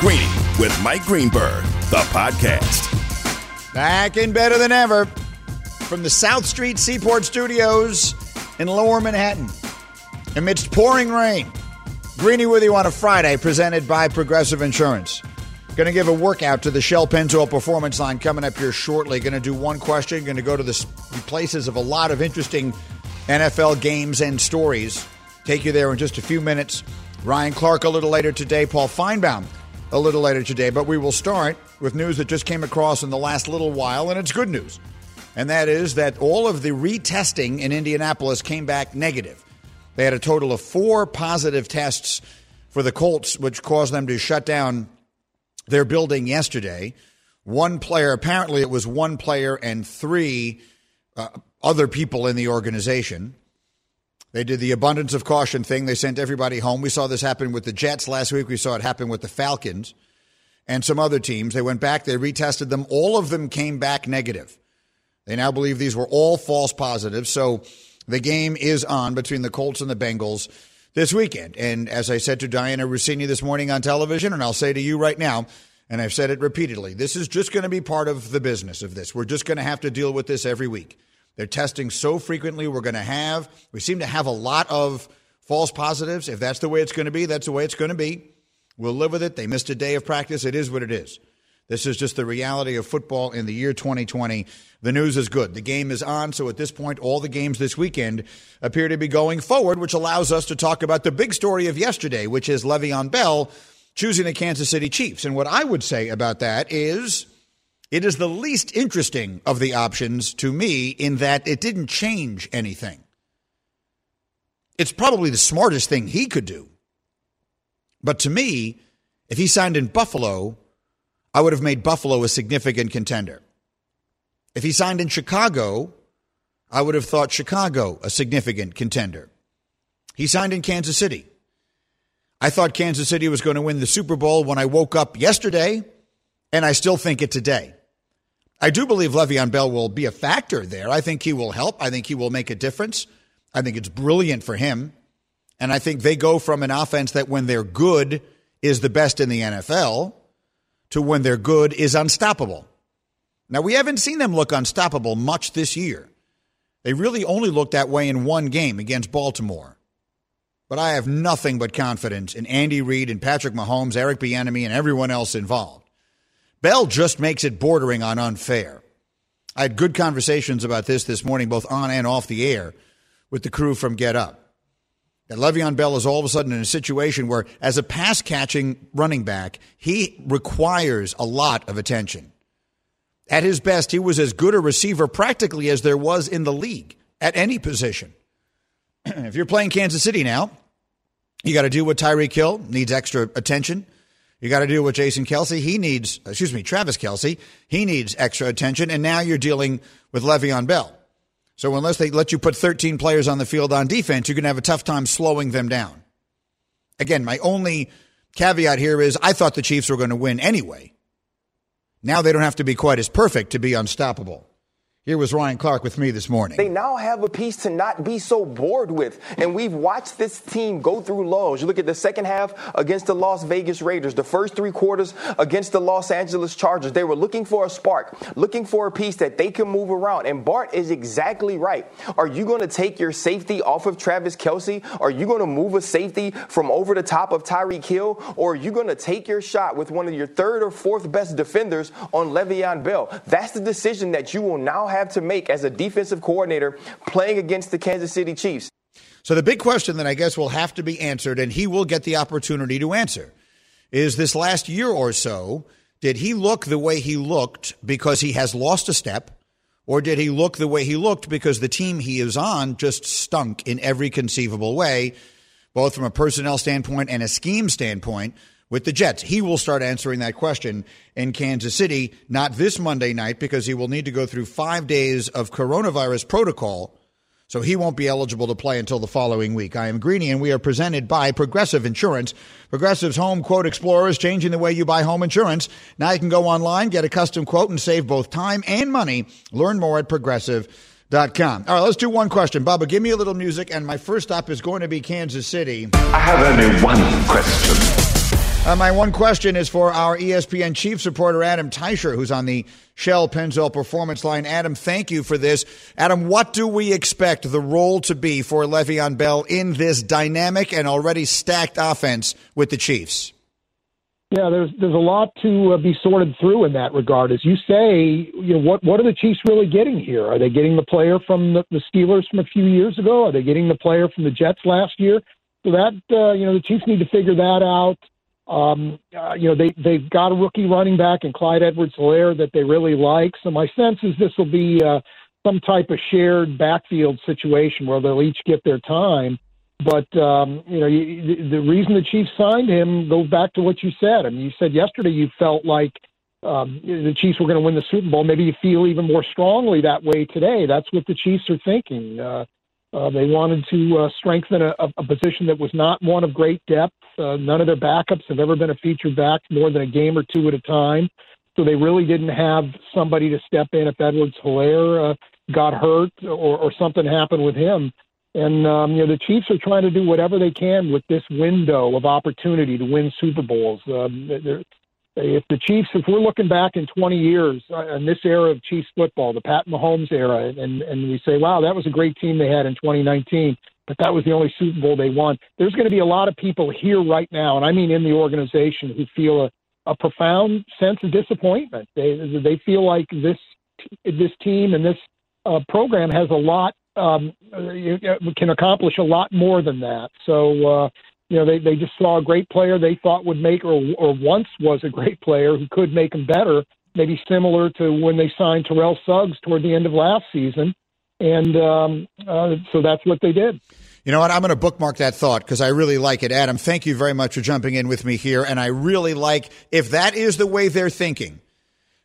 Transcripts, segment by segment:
Greeny with Mike Greenberg, the podcast. Back in better than ever from the South Street Seaport Studios in Lower Manhattan. Amidst pouring rain, Greeny with you on a Friday, presented by Progressive Insurance. Going to give a workout to the Shell Pennzoil Performance Line coming up here shortly. Going to do one question. Going to go to the places of a lot of interesting NFL games and stories. Take you there in just a few minutes. Ryan Clark a little later today. Paul Finebaum a little later today. But we will start with news that just came across in the last little while, and it's good news. And that is that all of the retesting in Indianapolis came back negative. They had a total of four positive tests for the Colts, which caused them to shut down their building yesterday. One player, apparently, it was one player and three uh, other people in the organization. They did the abundance of caution thing. They sent everybody home. We saw this happen with the Jets last week. We saw it happen with the Falcons and some other teams. They went back, they retested them. All of them came back negative. They now believe these were all false positives. So the game is on between the Colts and the Bengals this weekend. And as I said to Dianna Russini this morning on television, and I'll say to you right now, and I've said it repeatedly, this is just going to be part of the business of this. We're just going to have to deal with this every week. They're testing so frequently. We're going to have, we seem to have a lot of false positives. If that's the way it's going to be, that's the way it's going to be. We'll live with it. They missed a day of practice. It is what it is. This is just the reality of football in the year 2020. The news is good. The game is on. So at this point, all the games this weekend appear to be going forward, which allows us to talk about the big story of yesterday, which is Le'Veon Bell choosing the Kansas City Chiefs. And what I would say about that is it is the least interesting of the options to me in that it didn't change anything. It's probably the smartest thing he could do. But to me, if he signed in Buffalo, I would have made Buffalo a significant contender. If he signed in Chicago, I would have thought Chicago a significant contender. He signed in Kansas City. I thought Kansas City was going to win the Super Bowl when I woke up yesterday, and I still think it today. I do believe Le'Veon Bell will be a factor there. I think he will help. I think he will make a difference. I think it's brilliant for him. And I think they go from an offense that when they're good is the best in the NFL to when they're good is unstoppable. Now, we haven't seen them look unstoppable much this year. They really only looked that way in one game against Baltimore. But I have nothing but confidence in Andy Reid and Patrick Mahomes, Eric Bieniemy, and everyone else involved. Bell just makes it bordering on unfair. I had good conversations about this this morning, both on and off the air, with the crew from Get Up. That Le'Veon Bell is all of a sudden in a situation where, as a pass catching running back, he requires a lot of attention. At his best, he was as good a receiver practically as there was in the league at any position. if you're playing Kansas City now, you got to do what Tyreek Hill needs extra attention. You got to deal with Jason Kelce. He needs, excuse me, Travis Kelce. He needs extra attention. And now you're dealing with Le'Veon Bell. So unless they let you put 13 players on the field on defense, you're going to have a tough time slowing them down. Again, my only caveat here is I thought the Chiefs were going to win anyway. Now they don't have to be quite as perfect to be unstoppable. Here was Ryan Clark with me this morning. They now have a piece to not be so bored with. And we've watched this team go through lows. You look at the second half against the Las Vegas Raiders, the first three quarters against the Los Angeles Chargers. They were looking for a spark, looking for a piece that they can move around. And Bart is exactly right. Are you going to take your safety off of Travis Kelce? Are you going to move a safety from over the top of Tyreek Hill? Or are you going to take your shot with one of your third or fourth best defenders on Le'Veon Bell? That's the decision that you will now have have to make as a defensive coordinator playing against the Kansas City Chiefs. So the big question that I guess will have to be answered, and he will get the opportunity to answer, is this last year or so, did he look the way he looked because he has lost a step? Or did he look the way he looked because the team he is on just stunk in every conceivable way, both from a personnel standpoint and a scheme standpoint? With the Jets. He will start answering that question in Kansas City, not this Monday night, because he will need to go through five days of coronavirus protocol. So he won't be eligible to play until the following week. I am Greeny, and we are presented by Progressive Insurance. Progressive's Home Quote Explorer is changing the way you buy home insurance. Now you can go online, get a custom quote, and save both time and money. Learn more at progressive.com. All right, let's do one question. Bubba, give me a little music, and my first stop is going to be Kansas City. I have only one question. Uh, my one question is for our ESPN Chiefs reporter, Adam Teicher, who's on the Shell Pennzoil Performance Line. Adam, thank you for this. Adam, what do we expect the role to be for Le'Veon Bell in this dynamic and already stacked offense with the Chiefs? Yeah, there's there's a lot to uh, be sorted through in that regard. As you say, you know what what are the Chiefs really getting here? Are they getting the player from the, the Steelers from a few years ago? Are they getting the player from the Jets last year? So that uh, you know the Chiefs need to figure that out. Um, uh, you know, they, they've got a rookie running back in Clyde Edwards Helaire that they really like. So my sense is this will be uh, some type of shared backfield situation where they'll each get their time. But, um, you know, you, the reason the Chiefs signed him goes back to what you said. I mean, you said yesterday you felt like um, the Chiefs were going to win the Super Bowl. Maybe you feel even more strongly that way today. That's what the Chiefs are thinking. Uh, uh, they wanted to uh, strengthen a, a position that was not one of great depth. Uh, none of their backups have ever been a featured back more than a game or two at a time. So they really didn't have somebody to step in if Edwards Helaire uh, got hurt or, or something happened with him. And um, you know the Chiefs are trying to do whatever they can with this window of opportunity to win Super Bowls. Um, they're, if the Chiefs, if we're looking back in 20 years uh, in this era of Chiefs football, the Pat Mahomes era, and, and we say, wow, that was a great team they had in 2019, but that was the only Super Bowl they won. There's going to be a lot of people here right now, and I mean in the organization, who feel a, a profound sense of disappointment. They, they feel like this, this team and this uh, program has a lot, um, can accomplish a lot more than that. So, uh, you know, they, they just saw a great player they thought would make, or, or once was a great player who could make them better, maybe similar to when they signed Terrell Suggs toward the end of last season. And um, uh, so that's what they did. You know what? I'm going to bookmark that thought because I really like it. Adam, thank you very much for jumping in with me here. And I really like, if that is the way they're thinking,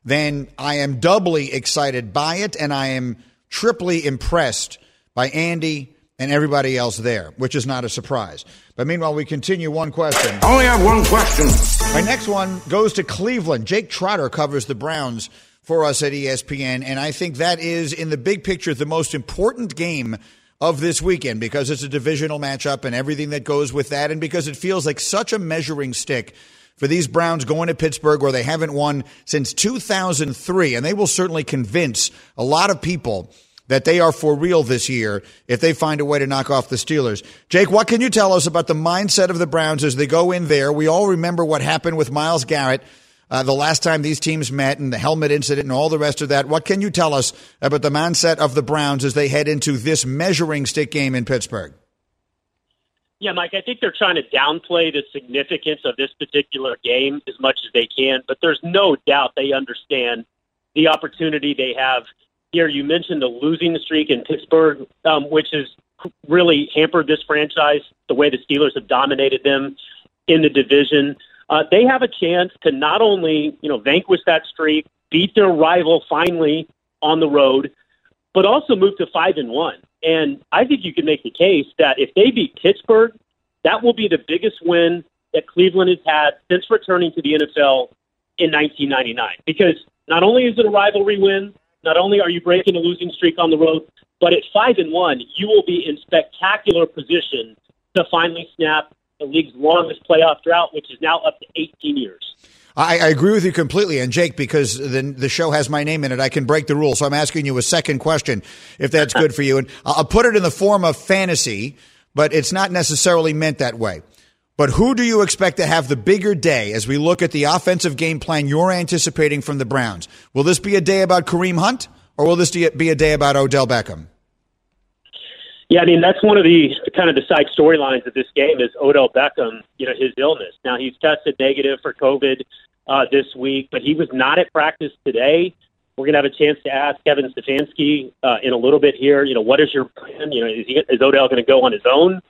then I am doubly excited by it and I am triply impressed by Andy and everybody else there, which is not a surprise. But meanwhile, we continue one question. I only have one question. My next one goes to Cleveland. Jake Trotter covers the Browns for us at ESPN, and I think that is, in the big picture, the most important game of this weekend because it's a divisional matchup and everything that goes with that, and because it feels like such a measuring stick for these Browns going to Pittsburgh where they haven't won since 2003, and they will certainly convince a lot of people that they are for real this year if they find a way to knock off the Steelers. Jake, what can you tell us about the mindset of the Browns as they go in there? We all remember what happened with Myles Garrett uh, the last time these teams met and the helmet incident and all the rest of that. What can you tell us about the mindset of the Browns as they head into this measuring stick game in Pittsburgh? Yeah, Mike, I think they're trying to downplay the significance of this particular game as much as they can, but there's no doubt they understand the opportunity they have here, you mentioned the losing streak in Pittsburgh, um, which has really hampered this franchise. The way the Steelers have dominated them in the division, uh, they have a chance to not only you know vanquish that streak, beat their rival finally on the road, but also move to five and one. And I think you can make the case that if they beat Pittsburgh, that will be the biggest win that Cleveland has had since returning to the NFL in 1999. Because not only is it a rivalry win, not only are you breaking a losing streak on the road, but at five and one, you will be in spectacular position to finally snap the league's longest playoff drought, which is now up to 18 years. I, I, agree with you completely. And Jake, because the, the show has my name in it, I can break the rules. So I'm asking you a second question, if that's good for you. And I'll put it in the form of fantasy, but it's not necessarily meant that way. But who do you expect to have the bigger day as we look at the offensive game plan you're anticipating from the Browns? Will this be a day about Kareem Hunt or will this be a day about Odell Beckham? Yeah, I mean that's one of the kind of the side storylines of this game is Odell Beckham. You know his illness. Now he's tested negative for COVID uh, this week, but he was not at practice today. We're going to have a chance to ask Kevin Stefanski uh, in a little bit here. You know, what is your plan? You know, is, he, is Odell going to go on his own?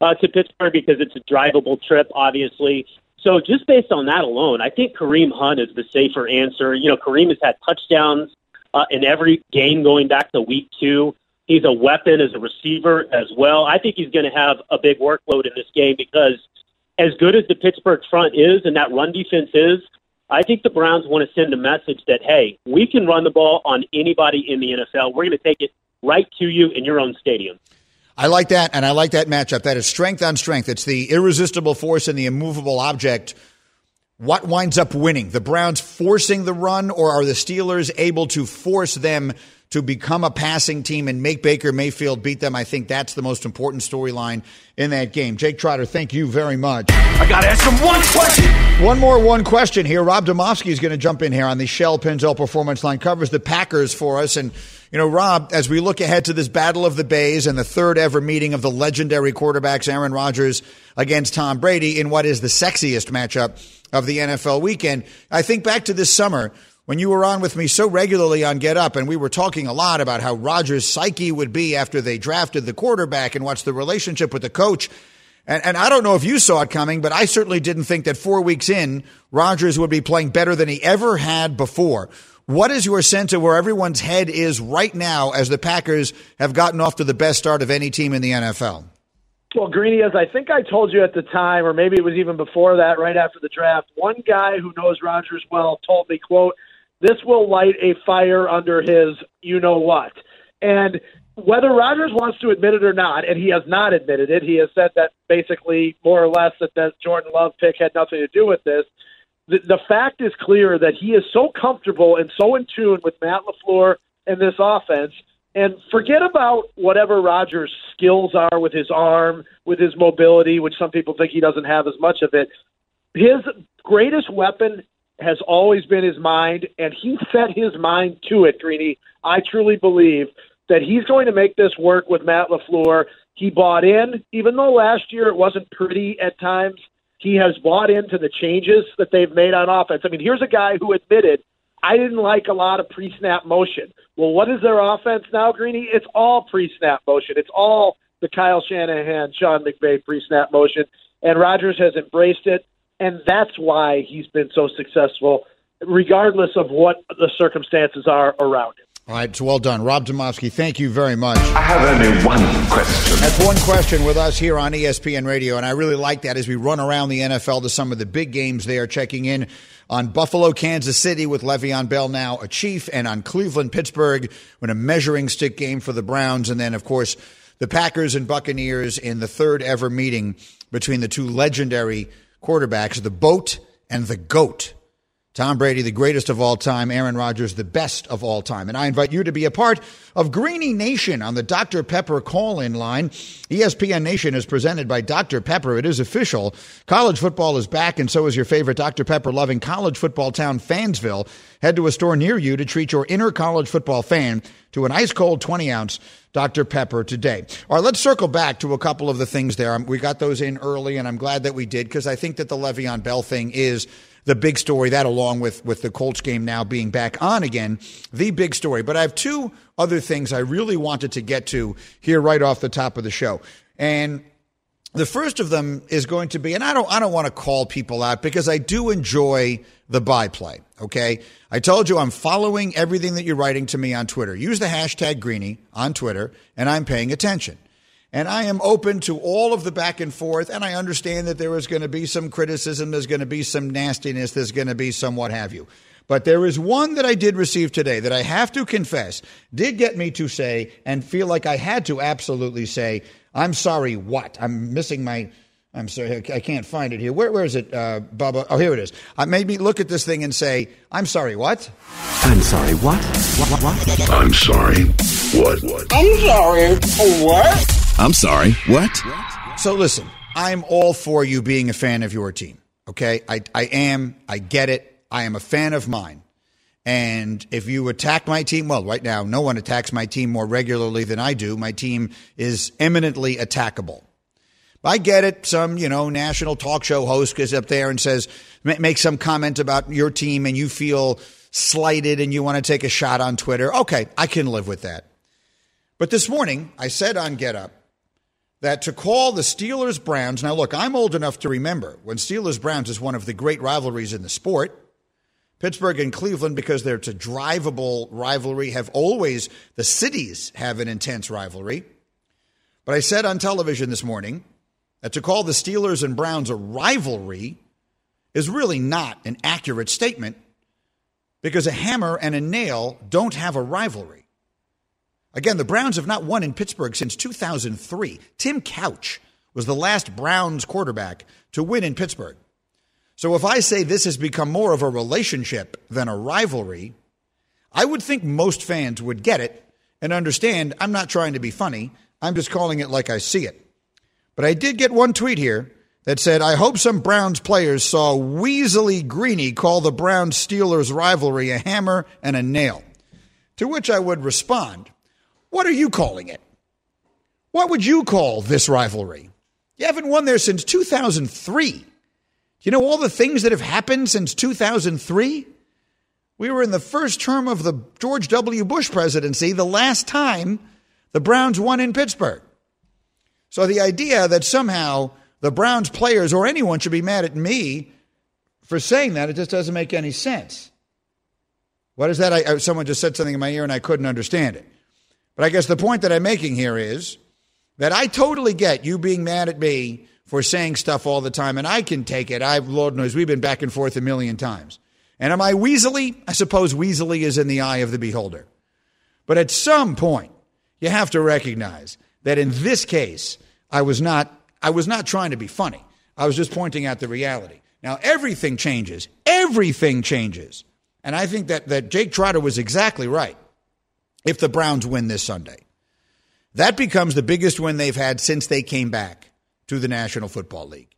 Uh, to Pittsburgh because it's a drivable trip, obviously. So just based on that alone, I think Kareem Hunt is the safer answer. You know, Kareem has had touchdowns uh, in every game going back to week two. He's a weapon as a receiver as well. I think he's going to have a big workload in this game because as good as the Pittsburgh front is and that run defense is, I think the Browns want to send a message that, hey, we can run the ball on anybody in the NFL. We're going to take it right to you in your own stadium. I like that, and I like that matchup. That is strength on strength. It's the irresistible force and the immovable object what winds up winning? The Browns forcing the run, or are the Steelers able to force them to become a passing team and make Baker Mayfield beat them? I think that's the most important storyline in that game. Jake Trotter, thank you very much. I got to ask him one question. One more one question here. Rob Demovsky is going to jump in here on the Shell Pennzoil Performance Line, covers the Packers for us. And, you know, Rob, as we look ahead to this Battle of the Bays and the third ever meeting of the legendary quarterbacks Aaron Rodgers against Tom Brady in what is the sexiest matchup of the NFL weekend. I think back to this summer when you were on with me so regularly on Get Up, and we were talking a lot about how Rodgers' psyche would be after they drafted the quarterback and what's the relationship with the coach. And, and I don't know if you saw it coming, but I certainly didn't think that four weeks in, Rodgers would be playing better than he ever had before. What is your sense of where everyone's head is right now as the Packers have gotten off to the best start of any team in the NFL? Well, Greeny, as I think I told you at the time, or maybe it was even before that, right after the draft, one guy who knows Rodgers well told me, quote, this will light a fire under his you know what. And whether Rodgers wants to admit it or not, and he has not admitted it, he has said that basically more or less that the Jordan Love pick had nothing to do with this. The, the fact is clear that he is so comfortable and so in tune with Matt LaFleur and this offense – and forget about whatever Rodgers' skills are with his arm, with his mobility, which some people think he doesn't have as much of it. His greatest weapon has always been his mind, and he set his mind to it, Greeny. I truly believe that he's going to make this work with Matt LaFleur. He bought in, even though last year it wasn't pretty at times. He has bought into the changes that they've made on offense. I mean, here's a guy who admitted I didn't like a lot of pre-snap motion. Well, what is their offense now, Greeny? It's all pre-snap motion. It's all the Kyle Shanahan, Sean McVay pre-snap motion, and Rodgers has embraced it, and that's why he's been so successful, regardless of what the circumstances are around him. All right, so well done. Rob Demovsky, thank you very much. I have only one question. That's one question with us here on ESPN Radio, and I really like that as we run around the NFL to some of the big games they are checking in on Buffalo, Kansas City with Le'Veon Bell now a Chief, and on Cleveland, Pittsburgh when a measuring stick game for the Browns, and then, of course, the Packers and Buccaneers in the third ever meeting between the two legendary quarterbacks, the boat and the goat. Tom Brady, the greatest of all time. Aaron Rodgers, the best of all time. And I invite you to be a part of Greeny Nation on the Dr. Pepper call in line. ESPN Nation is presented by Dr. Pepper. It is official. College football is back, and so is your favorite Dr. Pepper loving college football town, Fansville. Head to a store near you to treat your inner college football fan to an ice cold 20 ounce Dr. Pepper today. All right, let's circle back to a couple of the things there. We got those in early, and I'm glad that we did because I think that the Le'Veon Bell thing is the big story, that along with, with the Colts game now being back on again, the big story. But I have two other things I really wanted to get to here right off the top of the show. And the first of them is going to be, and I don't, I don't want to call people out because I do enjoy the byplay. Okay. I told you I'm following everything that you're writing to me on Twitter. Use the hashtag Greeny on Twitter and I'm paying attention. And I am open to all of the back and forth. And I understand that there is going to be some criticism, there's going to be some nastiness, there's going to be some what have you. But there is one that I did receive today that I have to confess did get me to say and feel like I had to absolutely say, I'm sorry, what? I'm missing my. I'm sorry, I can't find it here. Where, where is it, uh, Bubba? Oh, here it is. I made me look at this thing and say, I'm sorry, what? I'm sorry, what? What, what, what? I'm sorry, what? what? I'm sorry, what? I'm sorry, what? So listen, I'm all for you being a fan of your team. Okay, I, I am. I get it. I am a fan of mine. And if you attack my team, well, right now, no one attacks my team more regularly than I do. My team is eminently attackable. I get it. Some, you know, national talk show host goes up there and says, make some comment about your team and you feel slighted and you want to take a shot on Twitter. Okay, I can live with that. But this morning, I said on Get Up, that to call the Steelers Browns, now look, I'm old enough to remember when Steelers Browns is one of the great rivalries in the sport. Pittsburgh and Cleveland, because they're, a drivable rivalry, have always, the cities have an intense rivalry. But I said on television this morning that to call the Steelers and Browns a rivalry is really not an accurate statement because a hammer and a nail don't have a rivalry. Again, the Browns have not won in Pittsburgh since 2003. Tim Couch was the last Browns quarterback to win in Pittsburgh. So if I say this has become more of a relationship than a rivalry, I would think most fans would get it and understand I'm not trying to be funny. I'm just calling it like I see it. But I did get one tweet here that said, I hope some Browns players saw Weasley Greeny call the Browns Steelers rivalry a hammer and a nail. To which I would respond, What are you calling it? What would you call this rivalry? You haven't won there since 2003. Do You know all the things that have happened since 2003? We were in the first term of the George W. Bush presidency, the last time the Browns won in Pittsburgh. So the idea that somehow the Browns players or anyone should be mad at me for saying that, it just doesn't make any sense. What is that? I, someone just said something in my ear and I couldn't understand it. But I guess the point that I'm making here is that I totally get you being mad at me for saying stuff all the time, and I can take it. I've, Lord knows, we've been back and forth a million times. And am I weaselly? I suppose weaselly is in the eye of the beholder. But at some point, you have to recognize that in this case, I was not, I was not trying to be funny. I was just pointing out the reality. Now, everything changes. Everything changes. And I think that, that Jake Trotter was exactly right if the Browns win this Sunday. That becomes the biggest win they've had since they came back to the National Football League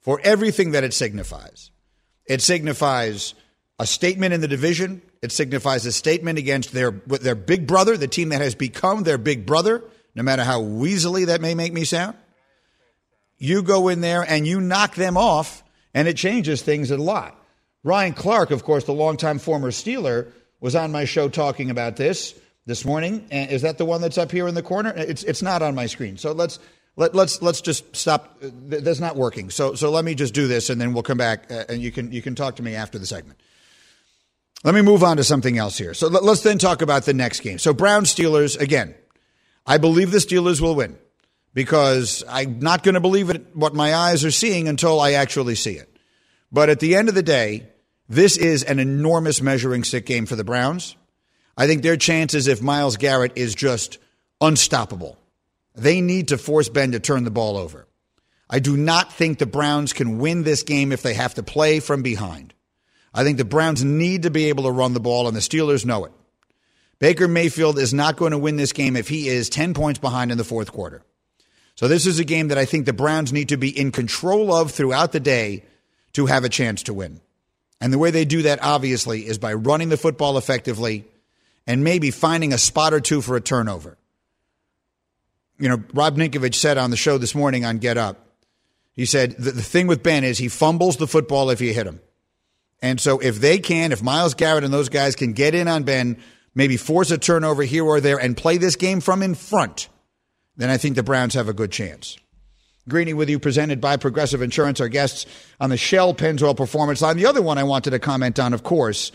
for everything that it signifies. It signifies a statement in the division. It signifies a statement against their their big brother, the team that has become their big brother, no matter how weaselly that may make me sound. You go in there and you knock them off, and it changes things a lot. Ryan Clark, of course, the longtime former Steeler, was on my show talking about this this morning. Is that the one that's up here in the corner? It's it's not on my screen. So let's let, let's let's just stop. That's not working. So so let me just do this, and then we'll come back, uh, and you can you can talk to me after the segment. Let me move on to something else here. So let, us then talk about the next game. So Brown Steelers again. I believe the Steelers will win because I'm not going to believe it what my eyes are seeing until I actually see it. But at the end of the day, this is an enormous measuring stick game for the Browns. I think their chances if Myles Garrett is just unstoppable. They need to force Ben to turn the ball over. I do not think the Browns can win this game if they have to play from behind. I think the Browns need to be able to run the ball, and the Steelers know it. Baker Mayfield is not going to win this game if he is 10 points behind in the fourth quarter. So, this is a game that I think the Browns need to be in control of throughout the day to have a chance to win. And the way they do that, obviously, is by running the football effectively and maybe finding a spot or two for a turnover. You know, Rob Ninkovich said on the show this morning on Get Up, he said, the, the thing with Ben is he fumbles the football if you hit him. And so if they can, if Myles Garrett and those guys can get in on Ben, maybe force a turnover here or there and play this game from in front, then I think the Browns have a good chance. Greeny with you, presented by Progressive Insurance, our guests on the Shell Pennzoil Performance Line. The other one I wanted to comment on, of course,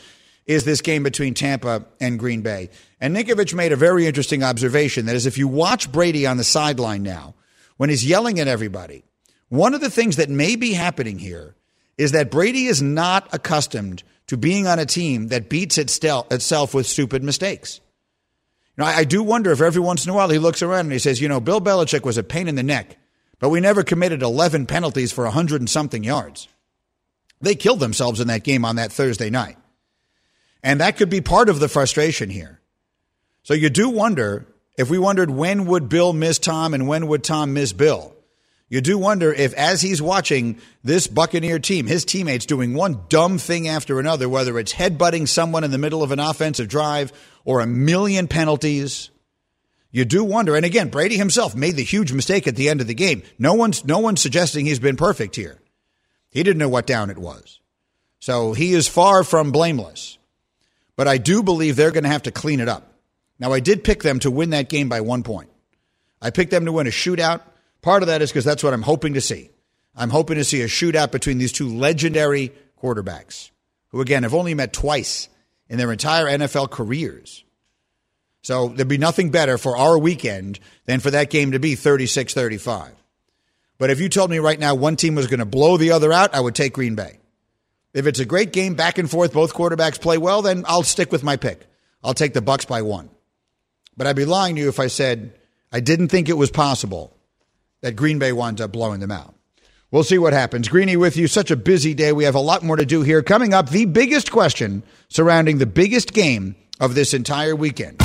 is this game between Tampa and Green Bay. And Ninkovich made a very interesting observation that is, if you watch Brady on the sideline now, when he's yelling at everybody, one of the things that may be happening here is that Brady is not accustomed to being on a team that beats itself with stupid mistakes. You know, I, I do wonder if every once in a while he looks around and he says, you know, Bill Belichick was a pain in the neck, but we never committed 11 penalties for 100 and something yards. They killed themselves in that game on that Thursday night. And that could be part of the frustration here. So you do wonder if we wondered when would Bill miss Tom and when would Tom miss Bill? You do wonder if, as he's watching this Buccaneer team, his teammates doing one dumb thing after another, whether it's headbutting someone in the middle of an offensive drive or a million penalties, you do wonder. And again, Brady himself made the huge mistake at the end of the game. No one's, no one's suggesting he's been perfect here. He didn't know what down it was. So he is far from blameless. But I do believe they're going to have to clean it up. Now, I did pick them to win that game by one point. I picked them to win a shootout. Part of that is because that's what I'm hoping to see. I'm hoping to see a shootout between these two legendary quarterbacks, who, again, have only met twice in their entire NFL careers. So there'd be nothing better for our weekend than for that game to be 36 35. But if you told me right now one team was going to blow the other out, I would take Green Bay. If it's a great game back and forth, both quarterbacks play well, then I'll stick with my pick. I'll take the Bucks by one. But I'd be lying to you if I said I didn't think it was possible that Green Bay winds up blowing them out. We'll see what happens. Greeny with you. Such a busy day. We have a lot more to do here. Coming up, the biggest question surrounding the biggest game of this entire weekend.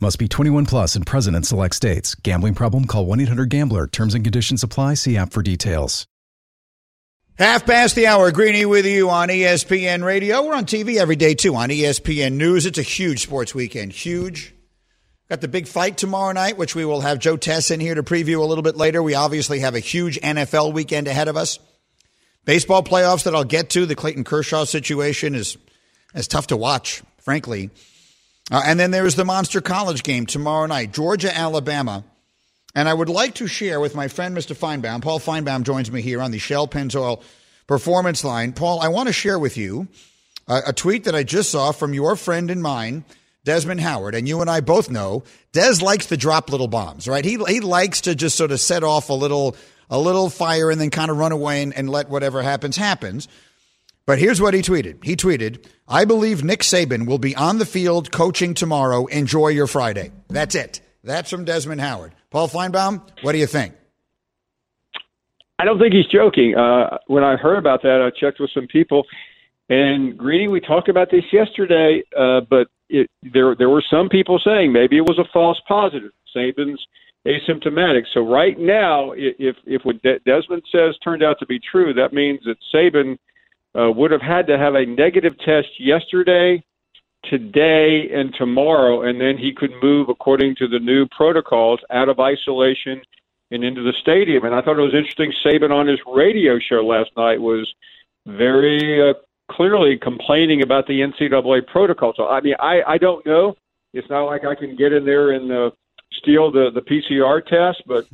Must be 21 plus and present in select states. Gambling problem? Call 1 800 GAMBLER. Terms and conditions apply. See app for details. Half past the hour, Greeny with you on ESPN Radio. We're on TV every day too on ESPN News. It's a huge sports weekend. Huge. Got the big fight tomorrow night, which we will have Joe Tess in here to preview a little bit later. We obviously have a huge NFL weekend ahead of us. Baseball playoffs that I'll get to. The Clayton Kershaw situation is is tough to watch, frankly. Uh, and then there's the Monster College game tomorrow night, Georgia, Alabama. And I would like to share with my friend, Mr. Finebaum. Paul Finebaum joins me here on the Shell Pennzoil Performance Line. Paul, I want to share with you a, a tweet that I just saw from your friend and mine, Desmond Howard. And you and I both know Des likes to drop little bombs, right? He, he likes to just sort of set off a little, a little fire and then kind of run away and, and let whatever happens happens. But here's what he tweeted. He tweeted, I believe Nick Saban will be on the field coaching tomorrow. Enjoy your Friday. That's it. That's from Desmond Howard. Paul Finebaum, what do you think? I don't think he's joking. Uh, when I heard about that, I checked with some people. And Greeny, we talked about this yesterday, uh, but it, there there were some people saying maybe it was a false positive. Saban's asymptomatic. So right now, if if what Desmond says turned out to be true, that means that Saban uh, would have had to have a negative test yesterday, today, and tomorrow, and then he could move according to the new protocols out of isolation and into the stadium. And I thought it was interesting. Saban on his radio show last night was very uh, clearly complaining about the NCAA protocol. So I mean, I I don't know. It's not like I can get in there and uh, steal the the PCR test, but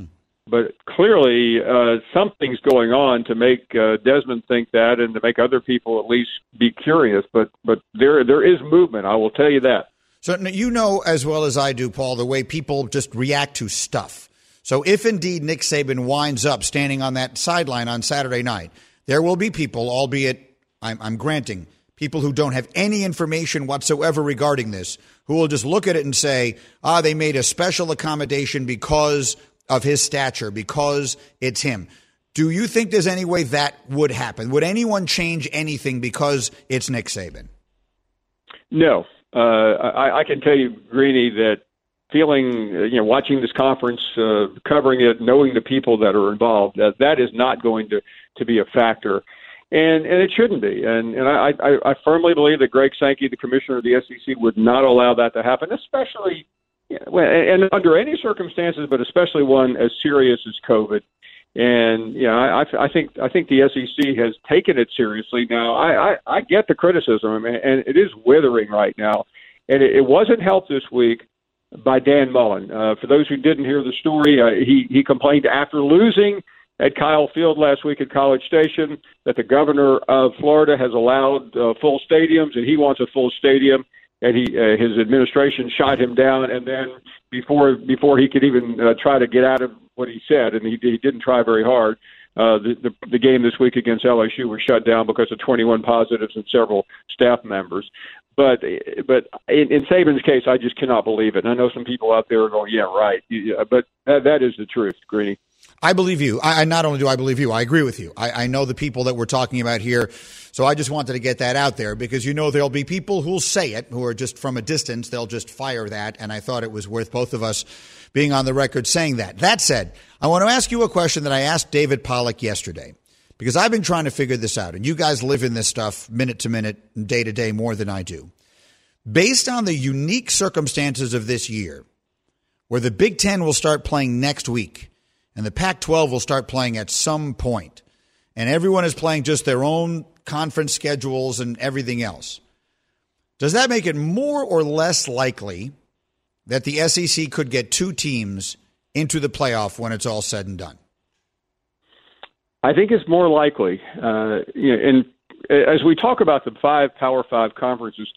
but clearly uh, something's going on to make uh, Desmond think that, and to make other people at least be curious. But but there there is movement. I will tell you that. So you know as well as I do, Paul, the way people just react to stuff. So if indeed Nick Saban winds up standing on that sideline on Saturday night, there will be people, albeit I'm, I'm granting people who don't have any information whatsoever regarding this, who will just look at it and say, ah, they made a special accommodation because of his stature because it's him. Do you think there's any way that would happen? Would anyone change anything because it's Nick Saban? No. Uh, I, I, can tell you, Greeny, that feeling, uh, you know, watching this conference, uh, covering it, knowing the people that are involved, that that is not going to, to be a factor. And, and it shouldn't be. And, and I, I, I firmly believe that Greg Sankey, the commissioner of the SEC, would not allow that to happen, especially yeah, well, and under any circumstances, but especially one as serious as COVID. And yeah, I, I think I think the SEC has taken it seriously. Now, I, I, I get the criticism, and, and it is withering right now. And it, it wasn't helped this week by Dan Mullen. Uh, for those who didn't hear the story, uh, he he complained after losing at Kyle Field last week at College Station that the governor of Florida has allowed uh, full stadiums, and he wants a full stadium and he uh, his administration shot him down. And then before before he could even uh, try to get out of what he said, and he, he didn't try very hard. Uh, the, the the game this week against LSU was shut down because of 21 positives and several staff members. But but in, in Saban's case, I just cannot believe it. And I know some people out there are going, "Yeah, right," yeah, but that, that is the truth, Greeny. I believe you. I, I, not only do I believe you, I agree with you. I, I know the people that we're talking about here. So I just wanted to get that out there because you know there'll be people who'll say it who are just from a distance. They'll just fire that. And I thought it was worth both of us being on the record saying that. That said, I want to ask you a question that I asked David Pollack yesterday because I've been trying to figure this out. And you guys live in this stuff minute to minute, day to day more than I do. Based on the unique circumstances of this year, where the Big Ten will start playing next week and the Pac 12 will start playing at some point, and everyone is playing just their own conference schedules and everything else. Does that make it more or less likely that the SEC could get two teams into the playoff when it's all said and done? I think it's more likely. Uh, you know, and as we talk about the five Power Five conferences,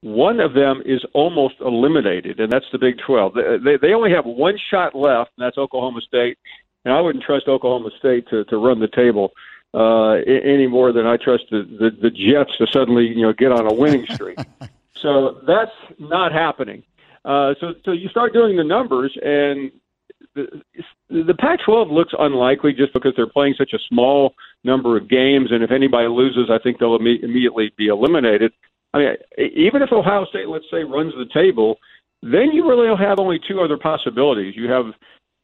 one of them is almost eliminated, and that's the Big 12. They, they only have one shot left, and that's Oklahoma State. And I wouldn't trust Oklahoma State to, to run the table uh, any more than I trust the, the, the Jets to suddenly you know get on a winning streak. so that's not happening. Uh, so so you start doing the numbers, and the, the Pac-12 looks unlikely just because they're playing such a small number of games, and if anybody loses, I think they'll imme- immediately be eliminated. I mean, even if Ohio State, let's say, runs the table, then you really have only two other possibilities. You have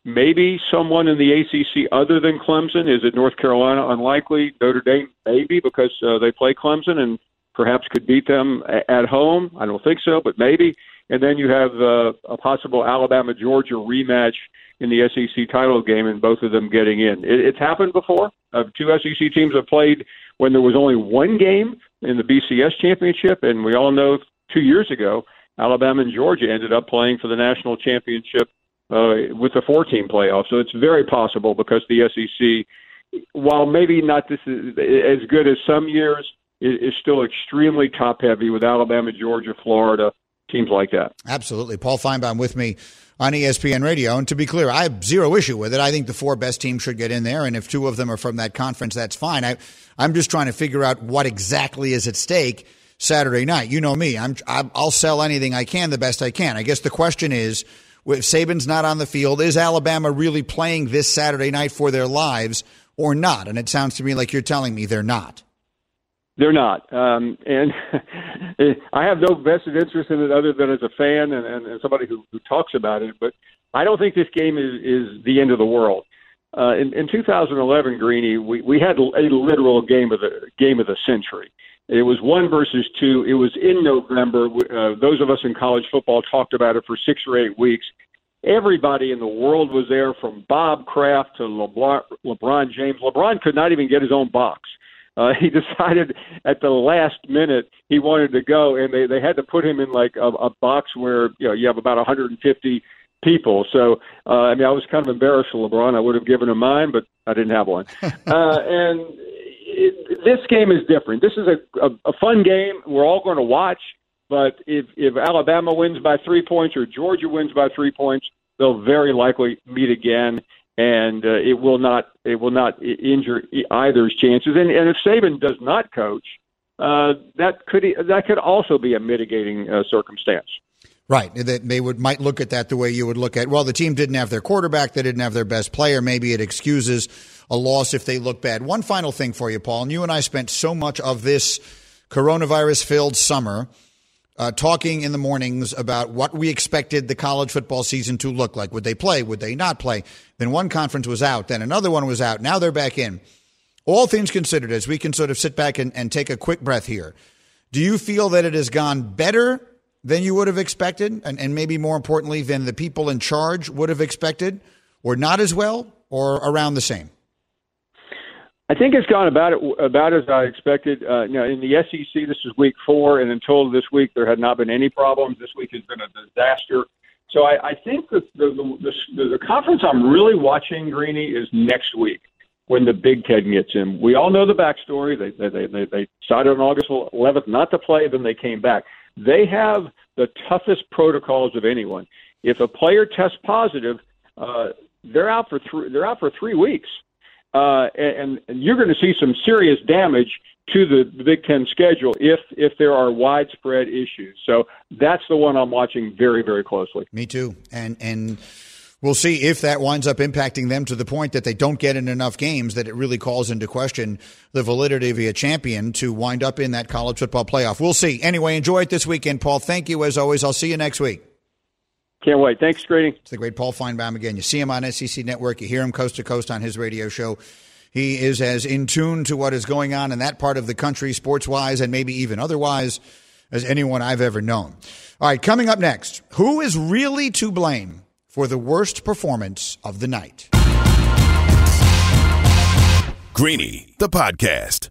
maybe someone in the ACC other than Clemson. Is it North Carolina? Unlikely. Notre Dame, maybe because uh, they play Clemson and perhaps could beat them at home. I don't think so, but maybe. And then you have uh, a possible Alabama Georgia rematch in the SEC title game, and both of them getting in. It, it's happened before. Uh, two SEC teams have played when there was only one game in the BCS championship, and we all know two years ago, Alabama and Georgia ended up playing for the national championship uh, with the four-team playoff. So it's very possible because the SEC, while maybe not this is as good as some years, is still extremely top-heavy with Alabama, Georgia, Florida, teams like that. Absolutely. Paul Finebaum with me on ESPN Radio. And to be clear, I have zero issue with it. I think the four best teams should get in there. And if two of them are from that conference, that's fine. I, I'm just trying to figure out what exactly is at stake Saturday night. You know me. I'm, I'll sell anything I can the best I can. I guess the question is, if Saban's not on the field, is Alabama really playing this Saturday night for their lives or not? And it sounds to me like you're telling me they're not. They're not, um, and I have no vested interest in it other than as a fan and, and, and somebody who, who talks about it. But I don't think this game is, is the end of the world. Uh, in, in 2011, Greeny, we, we had a literal game of the game of the century. It was one versus two. It was in November. Uh, those of us in college football talked about it for six or eight weeks. Everybody in the world was there, from Bob Kraft to LeBron, LeBron James. LeBron could not even get his own box. Uh, he decided at the last minute he wanted to go, and they they had to put him in like a, a box where you know you have about 150 people. So uh, I mean, I was kind of embarrassed for LeBron. I would have given him mine, but I didn't have one. uh, and this game is different. This is a, a, a fun game. We're all going to watch. But if if Alabama wins by three points or Georgia wins by three points, they'll very likely meet again, and uh, it will not it will not injure either's chances. And, and if Saban does not coach, uh, that could that could also be a mitigating uh, circumstance. Right. That they would might look at that the way you would look at. Well, the team didn't have their quarterback. They didn't have their best player. Maybe it excuses a loss if they look bad. One final thing for you, Paul. And you and I spent so much of this coronavirus filled summer uh, talking in the mornings about what we expected the college football season to look like. Would they play? Would they not play? Then one conference was out. Then another one was out. Now they're back in. All things considered, as we can sort of sit back and, and take a quick breath here, do you feel that it has gone better than you would have expected, and, and maybe more importantly, than the people in charge would have expected, or not as well, or around the same? I think it's gone about it, about as I expected. Uh, you know, in the SEC, this is week four, and until this week, there had not been any problems. This week has been a disaster. So I, I think that the, the, the, the conference I'm really watching, Greeny, is next week when the Big Ten gets in. We all know the backstory. They they they, they decided on August 11th not to play, then they came back. They have the toughest protocols of anyone. If a player tests positive, uh, they're out for three. they're out for three weeks, uh, and, and you're going to see some serious damage to the, the Big Ten schedule if if there are widespread issues. So that's the one I'm watching very very closely. Me too, and and We'll see if that winds up impacting them to the point that they don't get in enough games that it really calls into question the validity of a champion to wind up in that college football playoff. We'll see. Anyway, enjoy it this weekend, Paul. Thank you as always. I'll see you next week. Can't wait. Thanks, Grady. It's the great Paul Finebaum again. You see him on SEC Network. You hear him coast to coast on his radio show. He is as in tune to what is going on in that part of the country, sports wise and maybe even otherwise, as anyone I've ever known. All right, coming up next, who is really to blame for the worst performance of the night. Greeny, the podcast.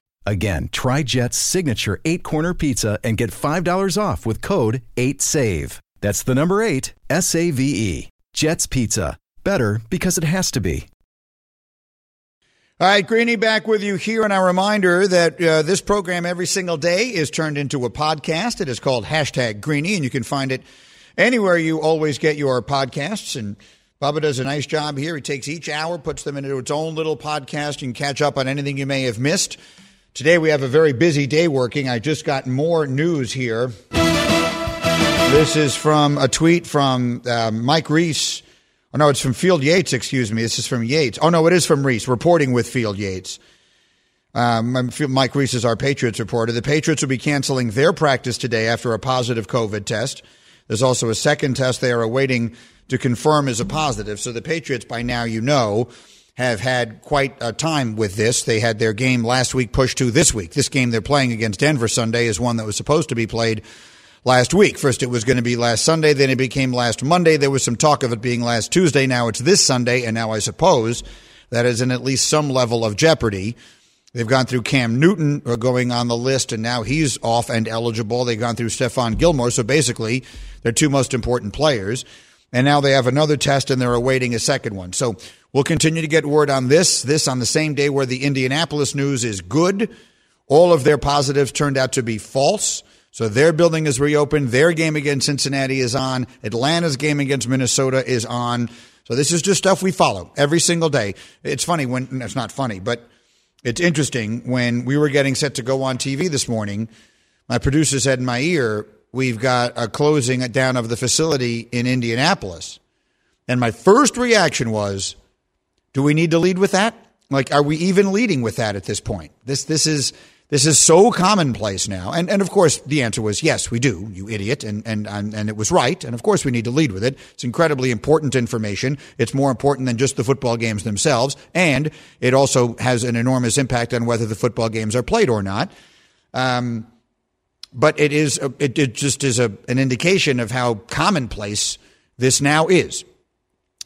Again, try Jet's signature eight corner pizza and get $5 off with code 8SAVE. That's the number eight, S A V E. Jet's Pizza. Better because it has to be. All right, Greeny back with you here. And a reminder that uh, this program every single day is turned into a podcast. It is called hashtag Greeny, and you can find it anywhere you always get your podcasts. And Bubba does a nice job here. He takes each hour, puts them into its own little podcast. You can catch up on anything you may have missed. Today we have a very busy day working. I just got more news here. This is from a tweet from uh, Mike Reiss Oh, no, it's from Field Yates, excuse me. This is from Yates. Oh, no, it is from Reiss, reporting with Field Yates. Um, Mike Reiss is our Patriots reporter. The Patriots will be canceling their practice today after a positive COVID test. There's also a second test they are awaiting to confirm is a positive. So the Patriots, by now, you know, have had quite a time with this. They had their game last week pushed to this week. This game they're playing against Denver Sunday is one that was supposed to be played last week. First, it was going to be last Sunday, then it became last Monday. There was some talk of it being last Tuesday. Now it's this Sunday, and now I suppose that is in at least some level of jeopardy. They've gone through Cam Newton uh, going on the list, and now he's off and eligible. They've gone through Stephon Gilmore, so basically, they're two most important players. And now they have another test, and they're awaiting a second one. So we'll continue to get word on this. This on the same day where the Indianapolis news is good. All of their positives turned out to be false. So their building is reopened. Their game against Cincinnati is on. Atlanta's game against Minnesota is on. So this is just stuff we follow every single day. It's funny when it's not funny, but it's interesting when we were getting set to go on TV this morning. My producer said in my ear, "We've got a closing down of the facility in Indianapolis," and my first reaction was, "Do we need to lead with that? Like, are we even leading with that at this point? This this is." This is so commonplace now. And, and of course, the answer was yes, we do, you idiot. And, and, and, it was right. And of course, we need to lead with it. It's incredibly important information. It's more important than just the football games themselves. And it also has an enormous impact on whether the football games are played or not. Um, but it is, it, it just is a, an indication of how commonplace this now is.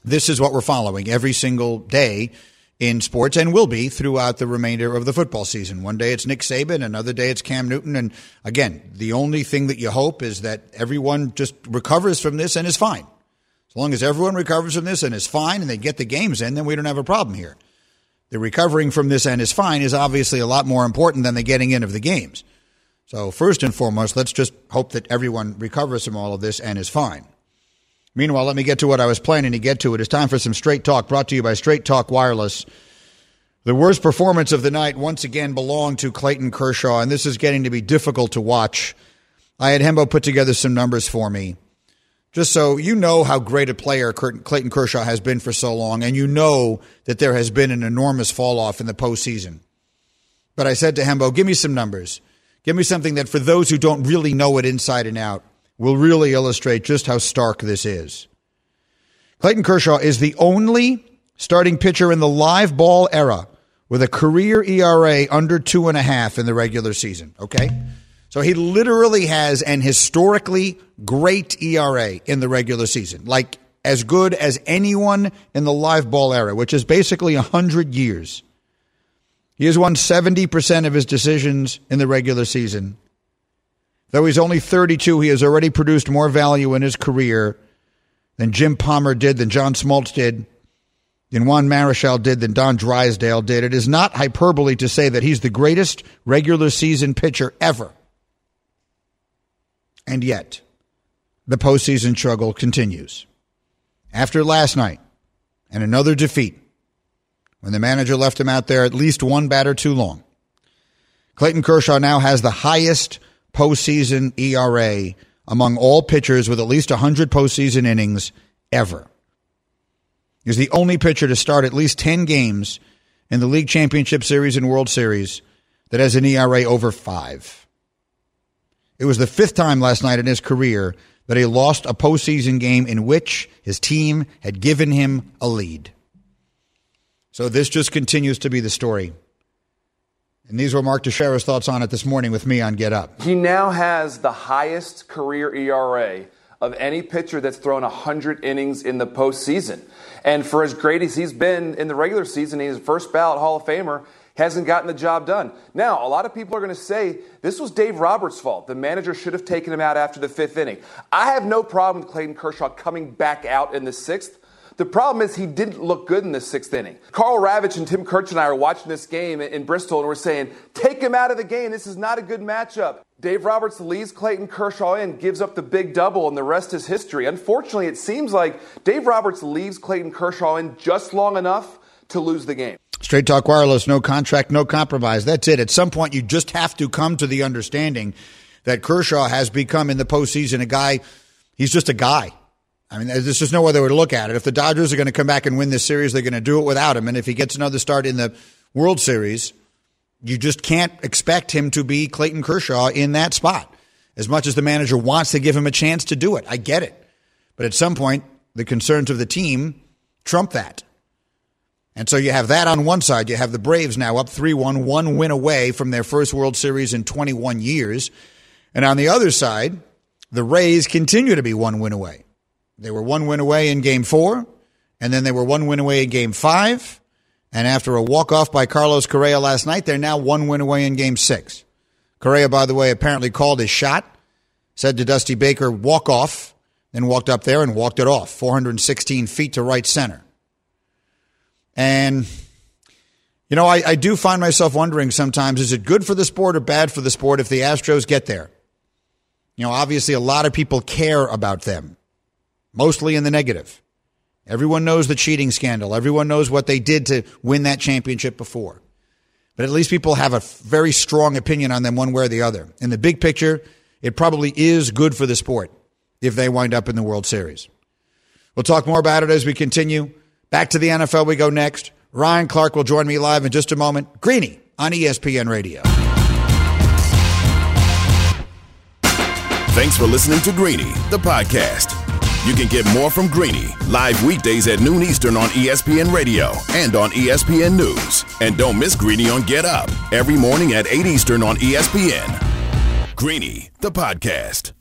This is what we're following every single day in sports and will be throughout the remainder of the football season. One day it's Nick Saban, another day it's Cam Newton. And again, the only thing that you hope is that everyone just recovers from this and is fine. As long as everyone recovers from this and is fine and they get the games in, then we don't have a problem here. The recovering from this and is fine is obviously a lot more important than the getting in of the games. So, first and foremost, let's just hope that everyone recovers from all of this and is fine. Meanwhile, let me get to what I was planning to get to. It is time for some Straight Talk brought to you by Straight Talk Wireless. The worst performance of the night once again belonged to Clayton Kershaw, and this is getting to be difficult to watch. I had Hembo put together some numbers for me. Just so you know how great a player Clayton Kershaw has been for so long, and you know that there has been an enormous fall off in the postseason. But I said to Hembo, give me some numbers. Give me something that for those who don't really know it inside and out, will really illustrate just how stark this is. Clayton Kershaw is the only starting pitcher in the live ball era with a career ERA under two and a half in the regular season. Okay. So he literally has an historically great ERA in the regular season, like as good as anyone in the live ball era, which is basically 100 years. He has won 70% of his decisions in the regular season. Though he's only 32, he has already produced more value in his career than Jim Palmer did, than John Smoltz did, than Juan Marichal did, than Don Drysdale did. It is not hyperbole to say that he's the greatest regular season pitcher ever. And yet, the postseason struggle continues. After last night and another defeat, when the manager left him out there at least one batter too long, Clayton Kershaw now has the highest postseason ERA among all pitchers with at least 100 postseason innings ever. He's the only pitcher to start at least 10 games in the League Championship Series and World Series that has an ERA over five. It was the fifth time last night in his career that he lost a postseason game in which his team had given him a lead. So this just continues to be the story. And these were Mark Teixeira's thoughts on it this morning with me on Get Up. He now has the highest career ERA of any pitcher that's thrown 100 innings in the postseason. And for as great as he's been in the regular season, he's first ballot Hall of Famer hasn't gotten the job done. Now, a lot of people are going to say this was Dave Roberts' fault. The manager should have taken him out after the fifth inning. I have no problem with Clayton Kershaw coming back out in the sixth. The problem is he didn't look good in the sixth inning. Karl Ravech and Tim Kurkjian and I are watching this game in Bristol and we're saying, take him out of the game. This is not a good matchup. Dave Roberts leaves Clayton Kershaw in, gives up the big double, and the rest is history. Unfortunately, it seems like Dave Roberts leaves Clayton Kershaw in just long enough to lose the game. Straight Talk Wireless, no contract, no compromise. That's it. At some point, you just have to come to the understanding that Kershaw has become in the postseason a guy, he's just a guy. I mean, there's just no other way to look at it. If the Dodgers are going to come back and win this series, they're going to do it without him. And if he gets another start in the World Series, you just can't expect him to be Clayton Kershaw in that spot. As much as the manager wants to give him a chance to do it, I get it. But at some point, the concerns of the team trump that. And so you have that on one side. You have the Braves now up 3 1, one win away from their first World Series in 21 years. And on the other side, the Rays continue to be one win away. They were one win away in game four, and then they were one win away in game five. And after a walk off by Carlos Correa last night, they're now one win away in game six. Correa, by the way, apparently called his shot, said to Dusty Baker, walk off, then walked up there and walked it off, 416 feet to right center. And, you know, I, I do find myself wondering sometimes is it good for the sport or bad for the sport if the Astros get there? You know, obviously, a lot of people care about them, mostly in the negative. Everyone knows the cheating scandal. Everyone knows what they did to win that championship before. But at least people have a very strong opinion on them one way or the other. In the big picture, it probably is good for the sport if they wind up in the World Series. We'll talk more about it as we continue. Back to the NFL we go next. Ryan Clark will join me live in just a moment. Greeny on ESPN Radio. Thanks for listening to Greeny, the podcast. You can get more from Greeny live weekdays at noon Eastern on ESPN Radio and on ESPN News. And don't miss Greeny on Get Up every morning at 8 Eastern on ESPN. Greeny, the podcast.